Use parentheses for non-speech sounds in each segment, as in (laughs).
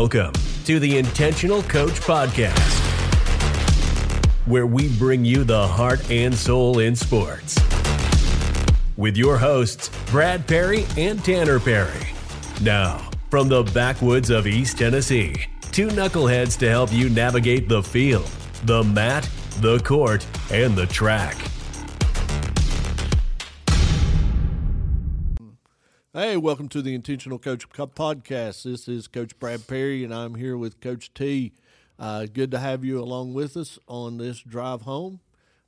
Welcome to the Intentional Coach Podcast, where we bring you the heart and soul in sports. With your hosts, Brad Perry and Tanner Perry. Now, from the backwoods of East Tennessee, two knuckleheads to help you navigate the field, the mat, the court, and the track. Hey, welcome to the Intentional Coach Podcast. This is Coach Brad Perry, and I'm here with Coach T. Uh, good to have you along with us on this drive home.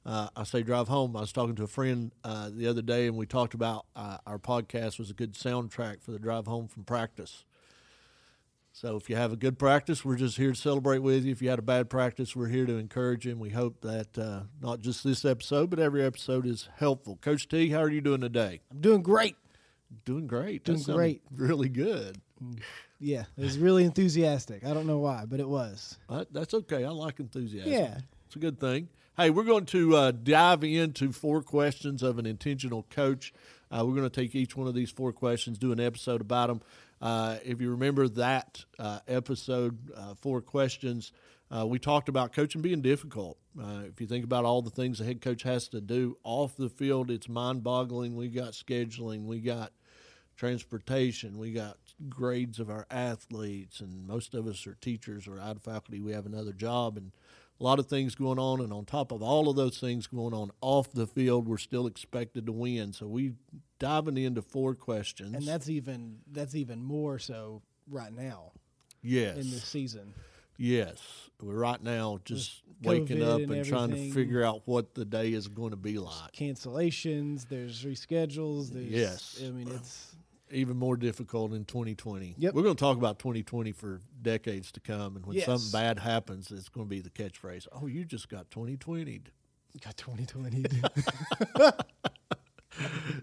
Uh, I say drive home. I was talking to a friend uh, the other day, and we talked about uh, our podcast was a good soundtrack for the drive home from practice. So if you have a good practice, we're just here to celebrate with you. If you had a bad practice, we're here to encourage you. And we hope that uh, not just this episode, but every episode is helpful. Coach T, how are you doing today? I'm doing great. Doing great. Doing great. Really good. Yeah, it was really enthusiastic. I don't know why, but it was. Uh, that's okay. I like enthusiasm. Yeah. It's a good thing. Hey, we're going to uh, dive into four questions of an intentional coach. Uh, we're going to take each one of these four questions, do an episode about them. Uh, if you remember that uh, episode, uh, four questions, uh, we talked about coaching being difficult. Uh, if you think about all the things a head coach has to do off the field, it's mind boggling. We got scheduling, we got transportation, we got grades of our athletes, and most of us are teachers or out of faculty. We have another job, and a lot of things going on. And on top of all of those things going on off the field, we're still expected to win. So we diving into four questions. And that's even that's even more so right now yes, in this season. yes. We're right now just With waking COVID up and and, trying to figure out what the day is going to be like. Cancellations, there's reschedules, there's Yes. I mean it's even more difficult in 2020. Yep. We're going to talk about 2020 for decades to come. And when Yes. something bad happens, it's going to be the catchphrase, oh, you just got 2020'd. got 2020. (laughs)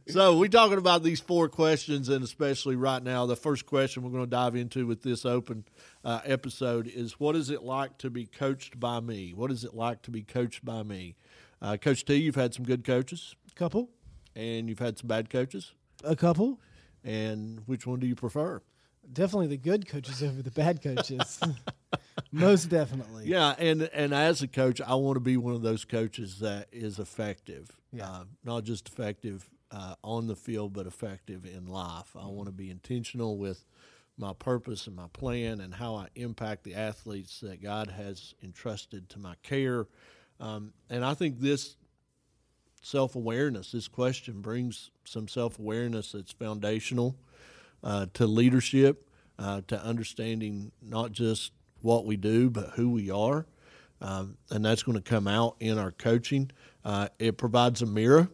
So we're talking about these four questions, and especially right now, the first question we're going to dive into with this open uh, episode is what is it like to be coached by me? What is it like to be coached by me? Uh, Coach T, you've had some good coaches, A couple, and you've had some bad coaches. a couple. And which one do you prefer? Definitely the good coaches over the bad coaches. (laughs) Most definitely. Yeah, and and as a coach, I want to be one of those coaches that is effective. Yeah. Uh, not just effective uh, on the field, but effective in life. I want to be intentional with my purpose and my plan and how I impact the athletes that God has entrusted to my care. Um, and I think this self awareness, this question brings some self awareness that's foundational uh, to leadership, uh, to understanding not just what we do, but who we are. Um, and that's going to come out in our coaching. Uh, it provides a mirror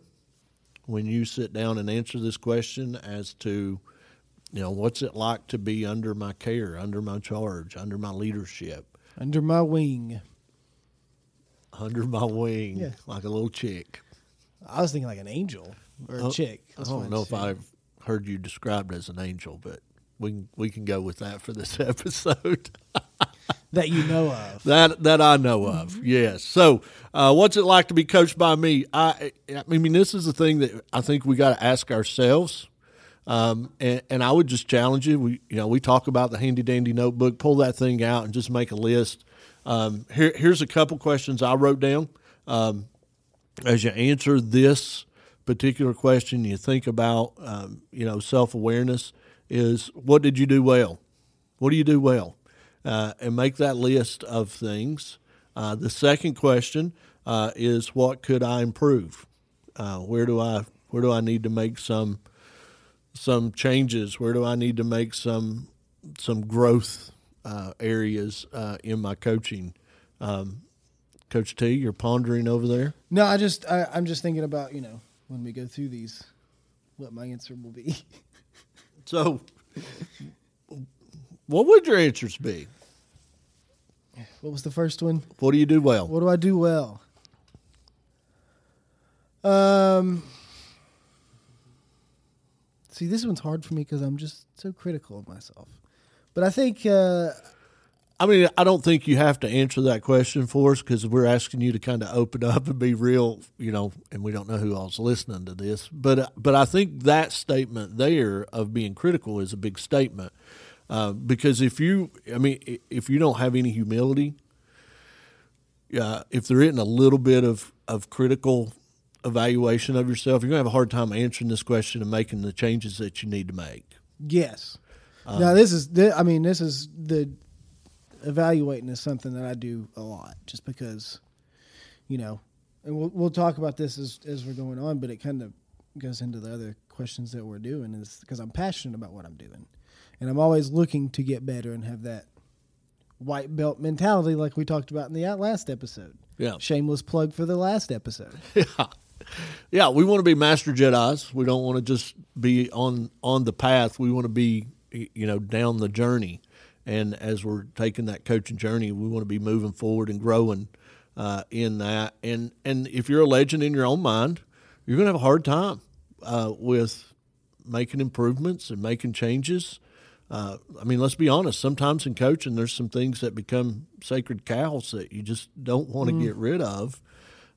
when you sit down and answer this question as to, you know, what's it like to be under my care, under my charge, under my leadership, Under my wing. under my wing, Yeah. like a little chick. I was thinking like an angel or a Oh, chick. I That's don't what know if said. I've heard you described as an angel, but we can, we can go with that for this (laughs) episode. that you know of. (laughs) That that I know of, yes. So, uh, what's it like to be coached by me? I I mean, this is the thing that I think we got to ask ourselves. Um, and, and I would just challenge you. We you know we talk about the handy dandy notebook. Pull that thing out and just make a list. Um, here here's a couple questions I wrote down. Um, as you answer this particular question, you think about um, you know self awareness. Is what did you do well? What do you do well? Uh, and make that list of things. Uh, the second question uh, is what could I improve? Uh, where do I where do I need to make some some changes? Where do I need to make some some growth uh, areas uh, in my coaching? Um, Coach T, you're pondering over there. No, I just I, I'm just thinking about you know when we go through these, what my answer will be. (laughs) So, what would your answers be? what was the first one? What do you do well? What do I do well? Um, see, this one's hard for me because I'm just so critical of myself. But I think uh, I mean, I don't think you have to answer that question for us because we're asking you to kind of open up and be real, you know. And we don't know who all's listening to this, but but I think that statement there of being critical is a big statement. Uh, because if you, I mean, if you don't have any humility, uh, if there isn't a little bit of, of critical evaluation of yourself, you're going to have a hard time answering this question and making the changes that you need to make. Yes. now this is. I mean, this is the evaluating is something that I do a lot, just because, you know, and we'll we'll talk about this as as we're going on, but it kind of goes into the other questions that we're doing is because I'm passionate about what I'm doing, and I'm always looking to get better and have that white belt mentality, like we talked about in the last episode. Yeah. Shameless plug for the last episode. (laughs) Yeah, Yeah, we want to be master Jedi's. We don't want to just be on on the path. We want to be, you know, down the journey. And as we're taking that coaching journey, we want to be moving forward and growing uh, in that. And and if you're a legend in your own mind, you're going to have a hard time uh, with making improvements and making changes. Uh, I mean, let's be honest. Sometimes in coaching, there's some things that become sacred cows that you just don't want to get rid of.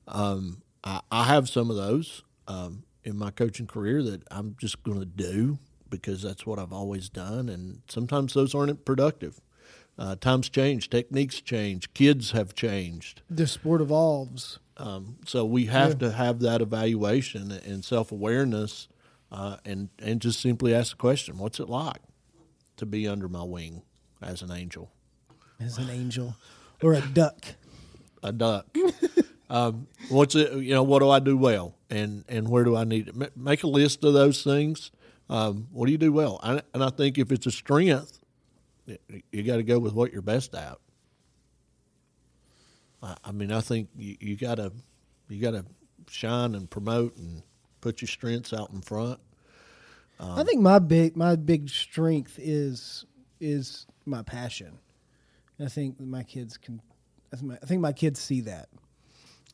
Um, I, I have some of those um, in my coaching career that I'm just going to do because that's what I've always done. And sometimes those aren't productive. Uh, times change, techniques change, kids have changed. the sport evolves. Um, so we have to have that evaluation and self awareness, uh, and and just simply ask the question: What's it like to be under my wing as an angel, As an angel or a duck. a duck? (laughs) um, what's it? You know, what do I do well, and and where do I need to make a list of those things? Um, what do you do well? I, and I think if it's a strength, you got to go with what you're best at. I, I mean, I think you, you gotta you gotta shine and promote and put your strengths out in front. I think my big my big strength is is my passion. I think my kids can. I think my, I think my kids see that.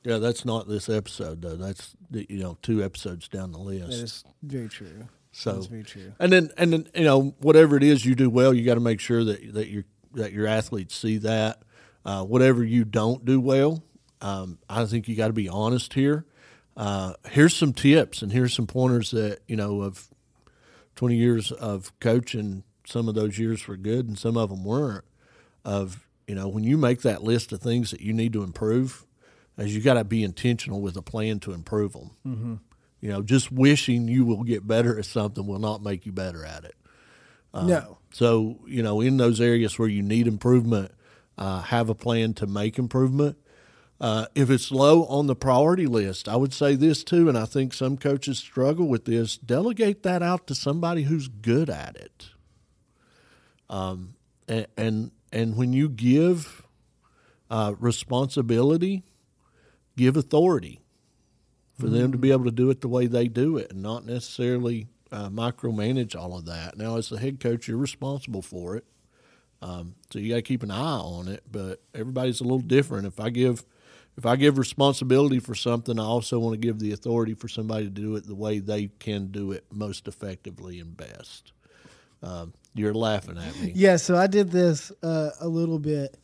Yeah, that's not this episode though. That's the- you know two episodes down the list. That is very true. So That's very true. And then and then you know whatever it is you do well, you got to make sure that that your that your athletes see that. Uh, whatever you don't do well, um, I think you got to be honest here. Uh, here's some tips and here's some pointers that you know of 20 years of coaching. Some of those years were good and some of them weren't. Of you know when you make that list of things that you need to improve, as you got to be intentional with a plan to improve them. Mm-hmm. You know, just wishing you will get better at something will not make you better at it. no, So, you know, in those areas where you need improvement, uh, have a plan to make improvement. Uh, if it's low on the priority list, I would say this too, and I think some coaches struggle with this delegate that out to somebody who's good at it. Um, and, and, and when you give uh, responsibility, give authority for them to be able to do it the way they do it and not necessarily uh, micromanage all of that. Now, as the head coach, you're responsible for it. Um, so you got to keep an eye on it, but everybody's a little different. If I give, if I give responsibility for something, I also want to give the authority for somebody to do it the way they can do it most effectively and best. Um, you're laughing at me. yeah. So I did this uh, a little bit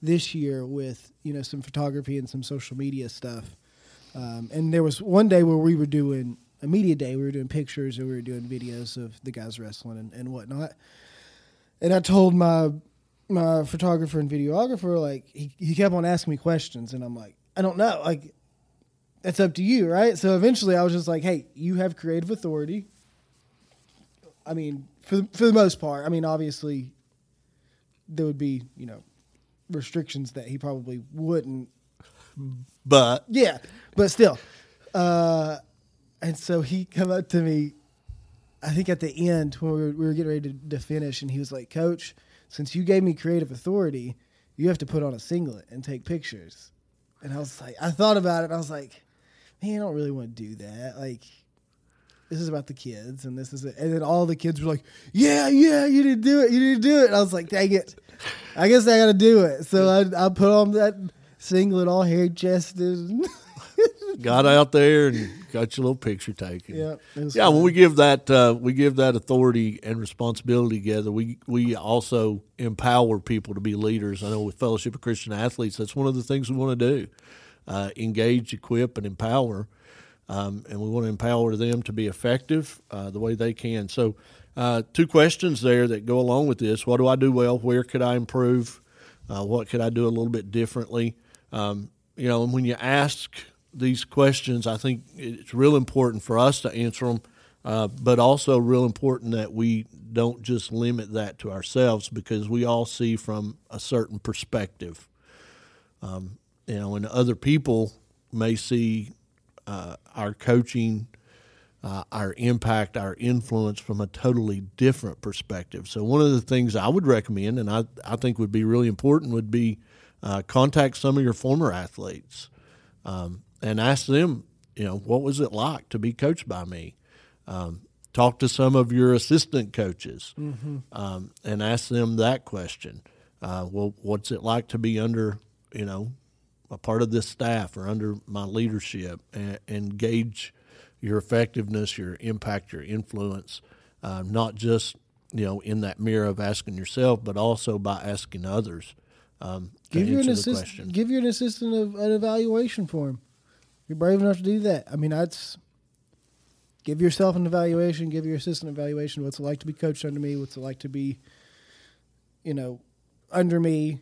this year with you know some photography and some social media stuff. Um, and there was one day where we were doing a media day. We were doing pictures and we were doing videos of the guys wrestling and, and whatnot. And I told my my photographer and videographer like he, he kept on asking me questions and I'm like I don't know like that's up to you right so eventually I was just like hey you have creative authority I mean for the, for the most part I mean obviously there would be you know restrictions that he probably wouldn't But yeah, but still. Uh, and so he come up to me, I think at the end when we were, we were getting ready to, to finish, and he was like, "Coach, since you gave me creative authority, you have to put on a singlet and take pictures." And I was like, I thought about it. I was like, man, I don't really want to do that. Like, this is about the kids, and this is it. And then all the kids were like, "Yeah, yeah, you didn't do it. You didn't do it." And I was like, "Dang it, I guess I got to do it." So I, I put on that singlet, all hair chested. (laughs) got out there and got your little picture taken. Yeah, yeah. When we give that uh, we give that authority and responsibility together, we we also empower people to be leaders. I know with Fellowship of Christian Athletes, that's one of the things we want to do: uh, engage, equip, and empower. um, and we want to empower them to be effective uh, the way they can. So, uh, two questions there that go along with this: What do I do well? Where could I improve? Uh, what could I do a little bit differently? Um, you know, and when you ask these questions, I think it's real important for us to answer them, uh, but also real important that we don't just limit that to ourselves because we all see from a certain perspective. Um, you know, and other people may see uh, our coaching, uh, our impact, our influence from a totally different perspective. So, one of the things I would recommend, and I, I think would be really important, would be uh, contact some of your former athletes um, and ask them, you know, what was it like to be coached by me? Um, talk to some of your assistant coaches mm-hmm. um, and ask them that question. Uh, well, what's it like to be under, you know, a part of this staff or under my leadership and, and gauge your effectiveness, your impact, your influence, uh, not just you know in that mirror of asking yourself, but also by asking others. Um, give your an assist, give you an assistant of an evaluation form. You're brave enough to do that. I mean, that's give yourself an evaluation. Give your assistant an evaluation. What's it like to be coached under me? What's it like to be, you know, under me?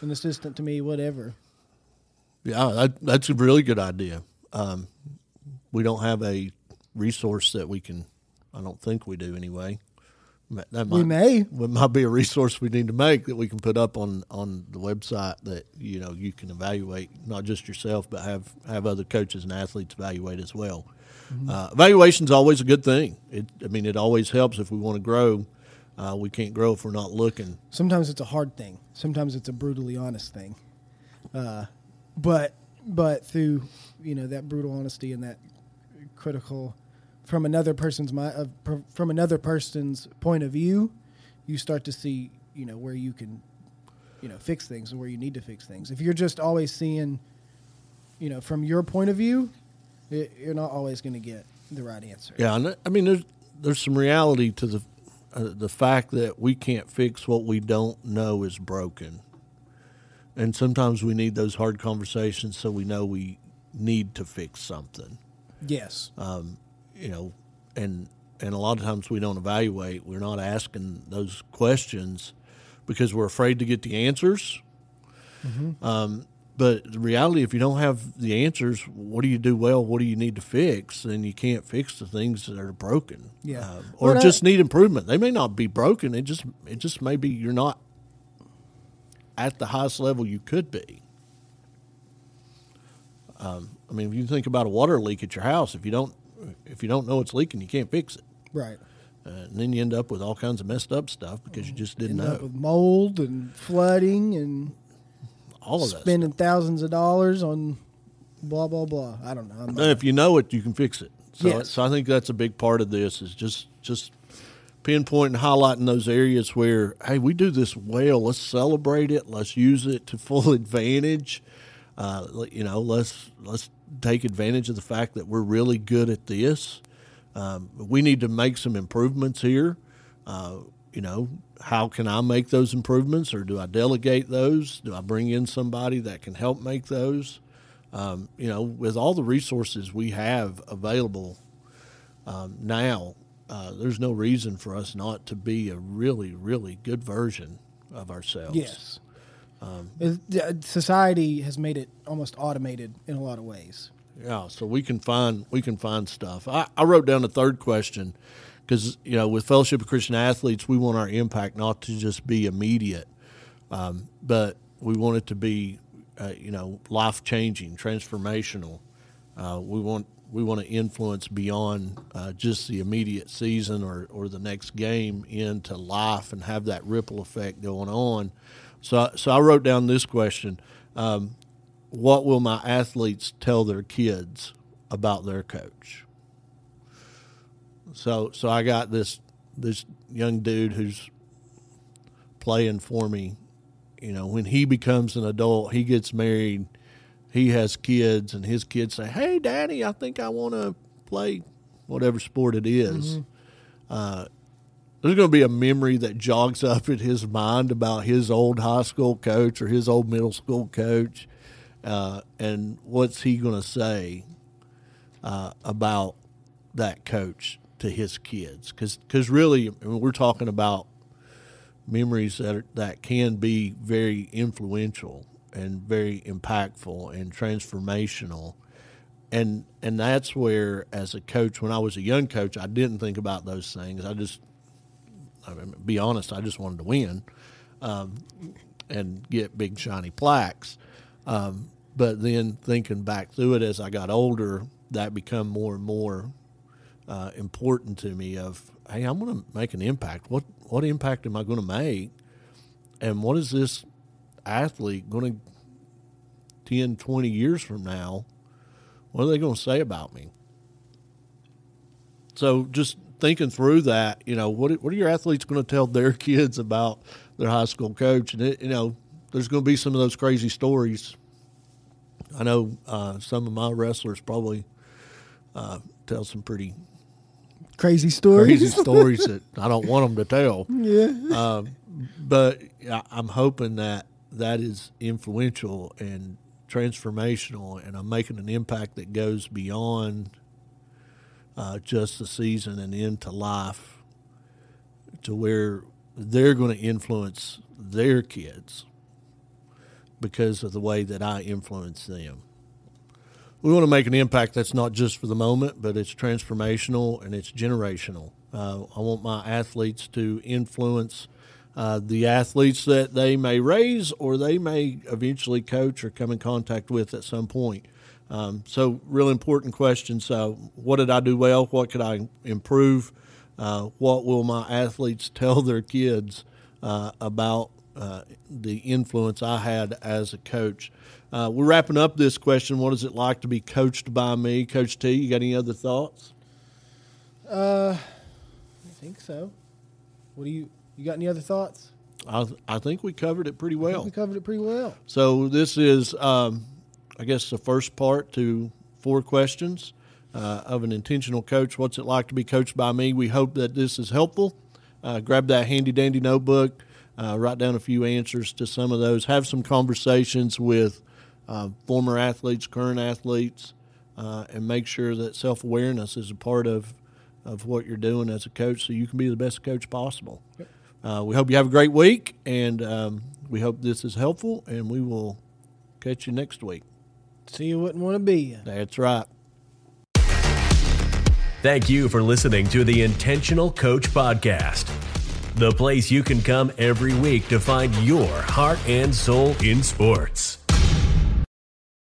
an assistant to me, whatever. Yeah, that, that's a really good idea. Um, we don't have a resource that we can. I don't think we do anyway. That might, we may. It might be a resource we need to make that we can put up on, on the website that you know you can evaluate not just yourself but have have other coaches and athletes evaluate as well. Mm-hmm. Uh, evaluation is always a good thing. It, I mean, it always helps if we want to grow. Uh, we can't grow if we're not looking. Sometimes it's a hard thing. Sometimes it's a brutally honest thing. Uh, but but through you know that brutal honesty and that critical from another person's uh, from another person's point of view, you start to see you know where you can you know fix things and where you need to fix things. If you're just always seeing you know from your point of view, it, you're not always going to get the right answer. Yeah, I mean there's there's some reality to the uh, the fact that we can't fix what we don't know is broken. And sometimes we need those hard conversations so we know we need to fix something. Yes. Um, you know, and and a lot of times we don't evaluate. We're not asking those questions because we're afraid to get the answers. Mm-hmm. Um, but the reality, if you don't have the answers, what do you do well? What do you need to fix? Then you can't fix the things that are broken. Yeah, uh, or well, just I, need improvement. They may not be broken. It just it just maybe you're not at the highest level you could be. Um, I mean, if you think about a water leak at your house, if you don't if you don't know it's leaking, you can't fix it. Right. Uh, and then you end up with all kinds of messed up stuff because you just didn't end know. Up with mold and flooding and all of that spending stuff. thousands of dollars on blah blah blah. I don't know. if you know it, you can fix it. So, yes. so I think that's a big part of this is just just pinpointing, highlighting those areas where hey, we do this well. Let's celebrate it. Let's use it to full (laughs) advantage. Uh, you know, let's let's take advantage of the fact that we're really good at this. Um, we need to make some improvements here. Uh, you know, how can I make those improvements, or do I delegate those? Do I bring in somebody that can help make those? Um, you know, with all the resources we have available um, now, uh, there's no reason for us not to be a really, really good version of ourselves. Yes. Um, Society has made it almost automated in a lot of ways. Yeah, so we can find we can find stuff. I, I wrote down a third question because you know with Fellowship of Christian Athletes, we want our impact not to just be immediate, um, but we want it to be uh, you know life changing, transformational. Uh, we want we want to influence beyond uh, just the immediate season or, or the next game into life and have that ripple effect going on. So, so I wrote down this question: um, What will my athletes tell their kids about their coach? So so I got this this young dude who's playing for me. You know, when he becomes an adult, he gets married, he has kids, and his kids say, "Hey, Daddy, I think I want to play whatever sport it is. Mm-hmm. Uh, there's going to be a memory that jogs up in his mind about his old high school coach or his old middle school coach, uh, and what's he going to say uh, about that coach to his kids? Because really I mean, we're talking about memories that are, that can be very influential and very impactful and transformational. And and that's where as a coach when I was a young coach I didn't think about those things. I just I mean, be honest I just wanted to win um, and get big shiny plaques. Um, but then thinking back through it as I got older that become more and more uh, important to me of hey i'm going to make an impact. What what impact am i going to make? And what is this athlete going to 10 20 years from now what are they going to say about me? So just thinking through that you know what, what are your athletes going to tell their kids about their high school coach and it, you know there's going to be some of those crazy stories i know uh, some of my wrestlers probably uh, tell some pretty crazy stories. Crazy stories (laughs) that I don't want them to tell. Yeah. Um, but I'm hoping that that is influential and transformational, and I'm making an impact that goes beyond uh, just the season and into life to where they're going to influence their kids because of the way that I influence them we want to make an impact that's not just for the moment, but it's transformational and it's generational. Uh, I want my athletes to influence uh, the athletes that they may raise or they may eventually coach or come in contact with at some point. Um, so, real important questions. Uh, what did I do well? What could I improve? Uh, what will my athletes tell their kids uh, about uh, the influence I had as a coach? Uh, we're wrapping up this question. What is it like to be coached by me, Coach T? You got any other thoughts? Uh, I think so. What do you you got any other thoughts? I I think we covered it pretty well. we covered it pretty well. So this is, um, I guess, the first part to four questions uh, of an intentional coach. What's it like to be coached by me? We hope that this is helpful. Uh, grab that handy dandy notebook. Uh, write down a few answers to some of those. Have some conversations with uh, former athletes, current athletes, uh, and make sure that self awareness is a part of, of what you're doing as a coach so you can be the best coach possible. Yep. Uh, we hope you have a great week, and um, we hope this is helpful, and we will catch you next week. See you wouldn't want to be. That's right. Thank you for listening to the Intentional Coach Podcast, the place you can come every week to find your heart and soul in sports.